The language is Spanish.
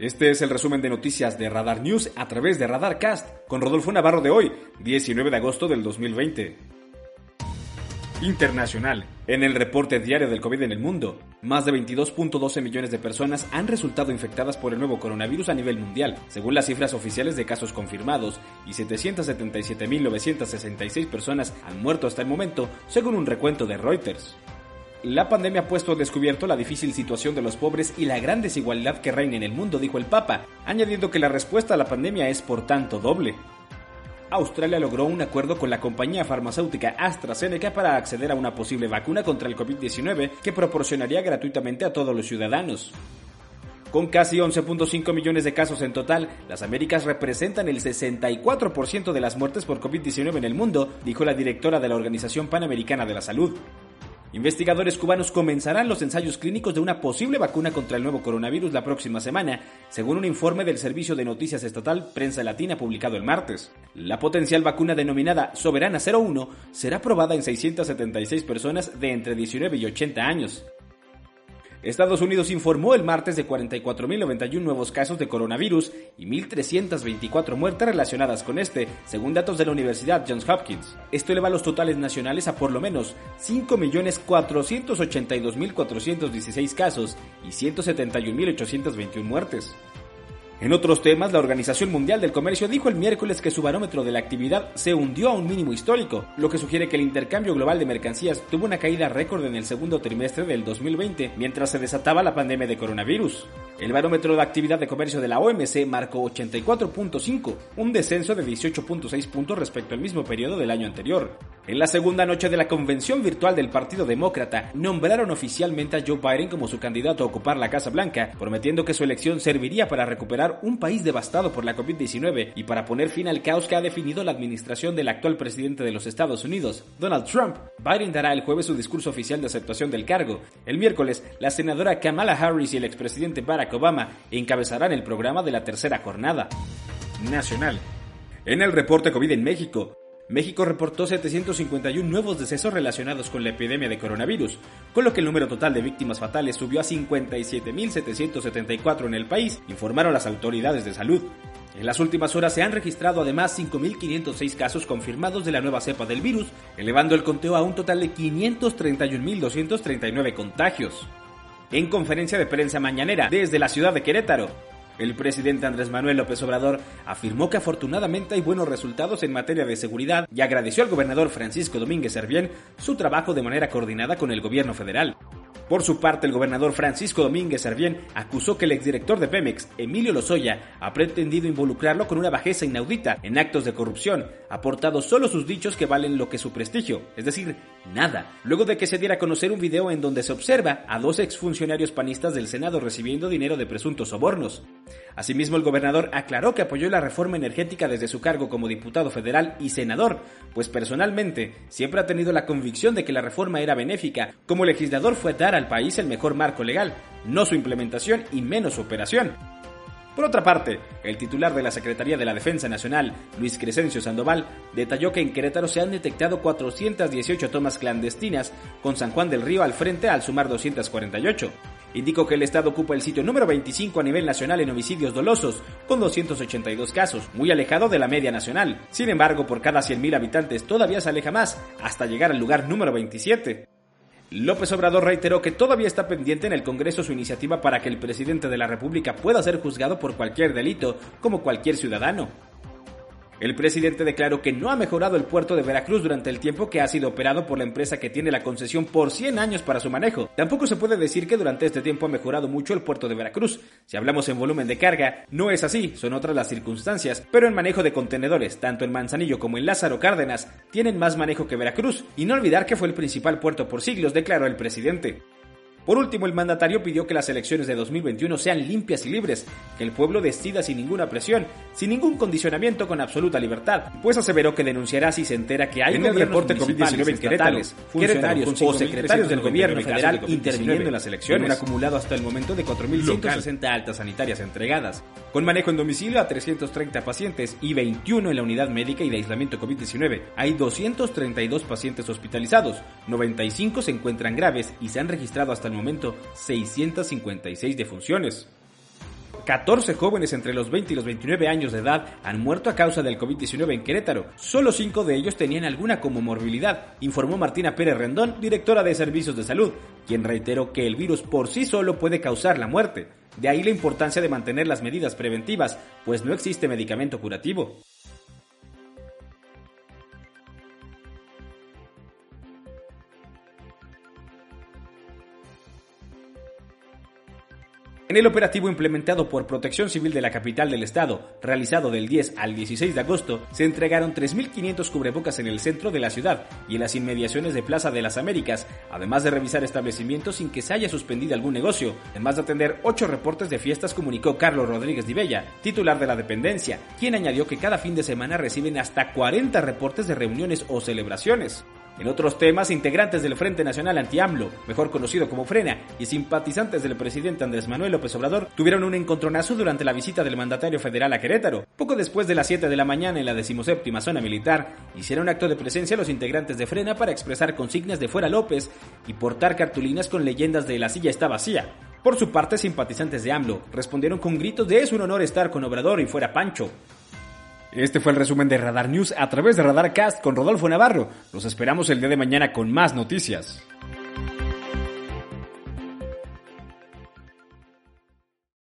Este es el resumen de noticias de Radar News a través de Radarcast con Rodolfo Navarro de hoy, 19 de agosto del 2020. Internacional. En el reporte diario del COVID en el mundo, más de 22.12 millones de personas han resultado infectadas por el nuevo coronavirus a nivel mundial, según las cifras oficiales de casos confirmados, y 777.966 personas han muerto hasta el momento, según un recuento de Reuters. La pandemia ha puesto al descubierto la difícil situación de los pobres y la gran desigualdad que reina en el mundo, dijo el Papa, añadiendo que la respuesta a la pandemia es por tanto doble. Australia logró un acuerdo con la compañía farmacéutica AstraZeneca para acceder a una posible vacuna contra el COVID-19 que proporcionaría gratuitamente a todos los ciudadanos. Con casi 11.5 millones de casos en total, las Américas representan el 64% de las muertes por COVID-19 en el mundo, dijo la directora de la Organización Panamericana de la Salud. Investigadores cubanos comenzarán los ensayos clínicos de una posible vacuna contra el nuevo coronavirus la próxima semana, según un informe del Servicio de Noticias Estatal Prensa Latina publicado el martes. La potencial vacuna denominada Soberana 01 será probada en 676 personas de entre 19 y 80 años. Estados Unidos informó el martes de 44.091 nuevos casos de coronavirus y 1.324 muertes relacionadas con este, según datos de la Universidad Johns Hopkins. Esto eleva los totales nacionales a por lo menos 5.482.416 casos y 171.821 muertes. En otros temas, la Organización Mundial del Comercio dijo el miércoles que su barómetro de la actividad se hundió a un mínimo histórico, lo que sugiere que el intercambio global de mercancías tuvo una caída récord en el segundo trimestre del 2020, mientras se desataba la pandemia de coronavirus. El barómetro de actividad de comercio de la OMC marcó 84.5, un descenso de 18.6 puntos respecto al mismo periodo del año anterior. En la segunda noche de la convención virtual del Partido Demócrata, nombraron oficialmente a Joe Biden como su candidato a ocupar la Casa Blanca, prometiendo que su elección serviría para recuperar un país devastado por la COVID-19 y para poner fin al caos que ha definido la administración del actual presidente de los Estados Unidos, Donald Trump. Biden dará el jueves su discurso oficial de aceptación del cargo. El miércoles, la senadora Kamala Harris y el expresidente Barack Obama encabezarán el programa de la tercera jornada. Nacional. En el reporte COVID en México, México reportó 751 nuevos decesos relacionados con la epidemia de coronavirus, con lo que el número total de víctimas fatales subió a 57.774 en el país, informaron las autoridades de salud. En las últimas horas se han registrado además 5.506 casos confirmados de la nueva cepa del virus, elevando el conteo a un total de 531.239 contagios. En conferencia de prensa mañanera desde la ciudad de Querétaro, el presidente Andrés Manuel López Obrador afirmó que afortunadamente hay buenos resultados en materia de seguridad y agradeció al gobernador Francisco Domínguez Servién su trabajo de manera coordinada con el gobierno federal. Por su parte, el gobernador Francisco Domínguez Servién acusó que el exdirector de Pemex, Emilio Lozoya, ha pretendido involucrarlo con una bajeza inaudita en actos de corrupción, aportado solo sus dichos que valen lo que su prestigio, es decir, nada, luego de que se diera a conocer un video en donde se observa a dos exfuncionarios panistas del Senado recibiendo dinero de presuntos sobornos. Asimismo, el gobernador aclaró que apoyó la reforma energética desde su cargo como diputado federal y senador, pues personalmente siempre ha tenido la convicción de que la reforma era benéfica. Como legislador fue dar al país el mejor marco legal, no su implementación y menos su operación. Por otra parte, el titular de la Secretaría de la Defensa Nacional, Luis Crescencio Sandoval, detalló que en Querétaro se han detectado 418 tomas clandestinas, con San Juan del Río al frente al sumar 248. Indicó que el Estado ocupa el sitio número 25 a nivel nacional en homicidios dolosos, con 282 casos, muy alejado de la media nacional. Sin embargo, por cada 100.000 habitantes todavía se aleja más, hasta llegar al lugar número 27. López Obrador reiteró que todavía está pendiente en el Congreso su iniciativa para que el presidente de la República pueda ser juzgado por cualquier delito, como cualquier ciudadano. El presidente declaró que no ha mejorado el puerto de Veracruz durante el tiempo que ha sido operado por la empresa que tiene la concesión por 100 años para su manejo. Tampoco se puede decir que durante este tiempo ha mejorado mucho el puerto de Veracruz. Si hablamos en volumen de carga, no es así, son otras las circunstancias, pero en manejo de contenedores, tanto en Manzanillo como en Lázaro Cárdenas, tienen más manejo que Veracruz, y no olvidar que fue el principal puerto por siglos, declaró el presidente. Por último, el mandatario pidió que las elecciones de 2021 sean limpias y libres, que el pueblo decida sin ninguna presión, sin ningún condicionamiento, con absoluta libertad, pues aseveró que denunciará si se entera que hay en el reporte COVID-19 en Querétaro, funcionarios o secretarios del gobierno federal interviniendo en las elecciones, un acumulado hasta el momento de 4.160 altas sanitarias entregadas, con manejo en domicilio a 330 pacientes y 21 en la unidad médica y de aislamiento COVID-19. Hay 232 pacientes hospitalizados, 95 se encuentran graves y se han registrado hasta el momento 656 defunciones. 14 jóvenes entre los 20 y los 29 años de edad han muerto a causa del COVID-19 en Querétaro. Solo 5 de ellos tenían alguna comorbilidad, informó Martina Pérez Rendón, directora de Servicios de Salud, quien reiteró que el virus por sí solo puede causar la muerte. De ahí la importancia de mantener las medidas preventivas, pues no existe medicamento curativo. En el operativo implementado por Protección Civil de la capital del estado, realizado del 10 al 16 de agosto, se entregaron 3.500 cubrebocas en el centro de la ciudad y en las inmediaciones de Plaza de las Américas, además de revisar establecimientos sin que se haya suspendido algún negocio. Además de atender ocho reportes de fiestas, comunicó Carlos Rodríguez Bella, titular de la dependencia, quien añadió que cada fin de semana reciben hasta 40 reportes de reuniones o celebraciones. En otros temas, integrantes del Frente Nacional Anti-AMLO, mejor conocido como Frena, y simpatizantes del presidente Andrés Manuel López Obrador tuvieron un encontronazo durante la visita del mandatario federal a Querétaro. Poco después de las 7 de la mañana en la decimoséptima zona militar, hicieron acto de presencia los integrantes de Frena para expresar consignas de fuera López y portar cartulinas con leyendas de la silla está vacía. Por su parte, simpatizantes de AMLO respondieron con gritos de es un honor estar con Obrador y fuera Pancho. Este fue el resumen de Radar News a través de Radar Cast con Rodolfo Navarro. Los esperamos el día de mañana con más noticias.